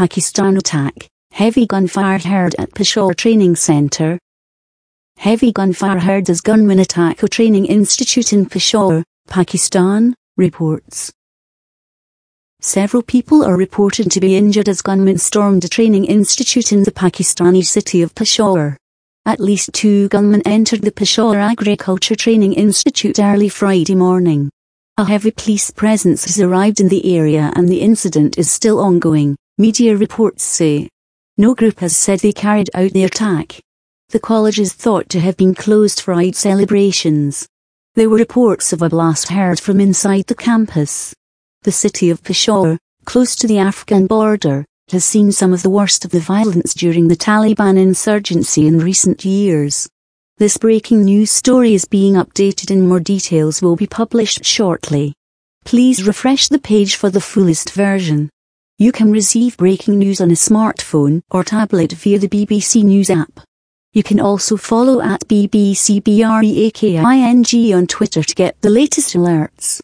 Pakistan attack, heavy gunfire heard at Peshawar Training Centre. Heavy gunfire heard as gunmen attack a training institute in Peshawar, Pakistan, reports. Several people are reported to be injured as gunmen stormed a training institute in the Pakistani city of Peshawar. At least two gunmen entered the Peshawar Agriculture Training Institute early Friday morning. A heavy police presence has arrived in the area and the incident is still ongoing, media reports say. No group has said they carried out the attack. The college is thought to have been closed for Eid celebrations. There were reports of a blast heard from inside the campus. The city of Peshawar, close to the Afghan border, has seen some of the worst of the violence during the Taliban insurgency in recent years. This breaking news story is being updated and more details will be published shortly. Please refresh the page for the fullest version. You can receive breaking news on a smartphone or tablet via the BBC News app. You can also follow at BBC BREAKING on Twitter to get the latest alerts.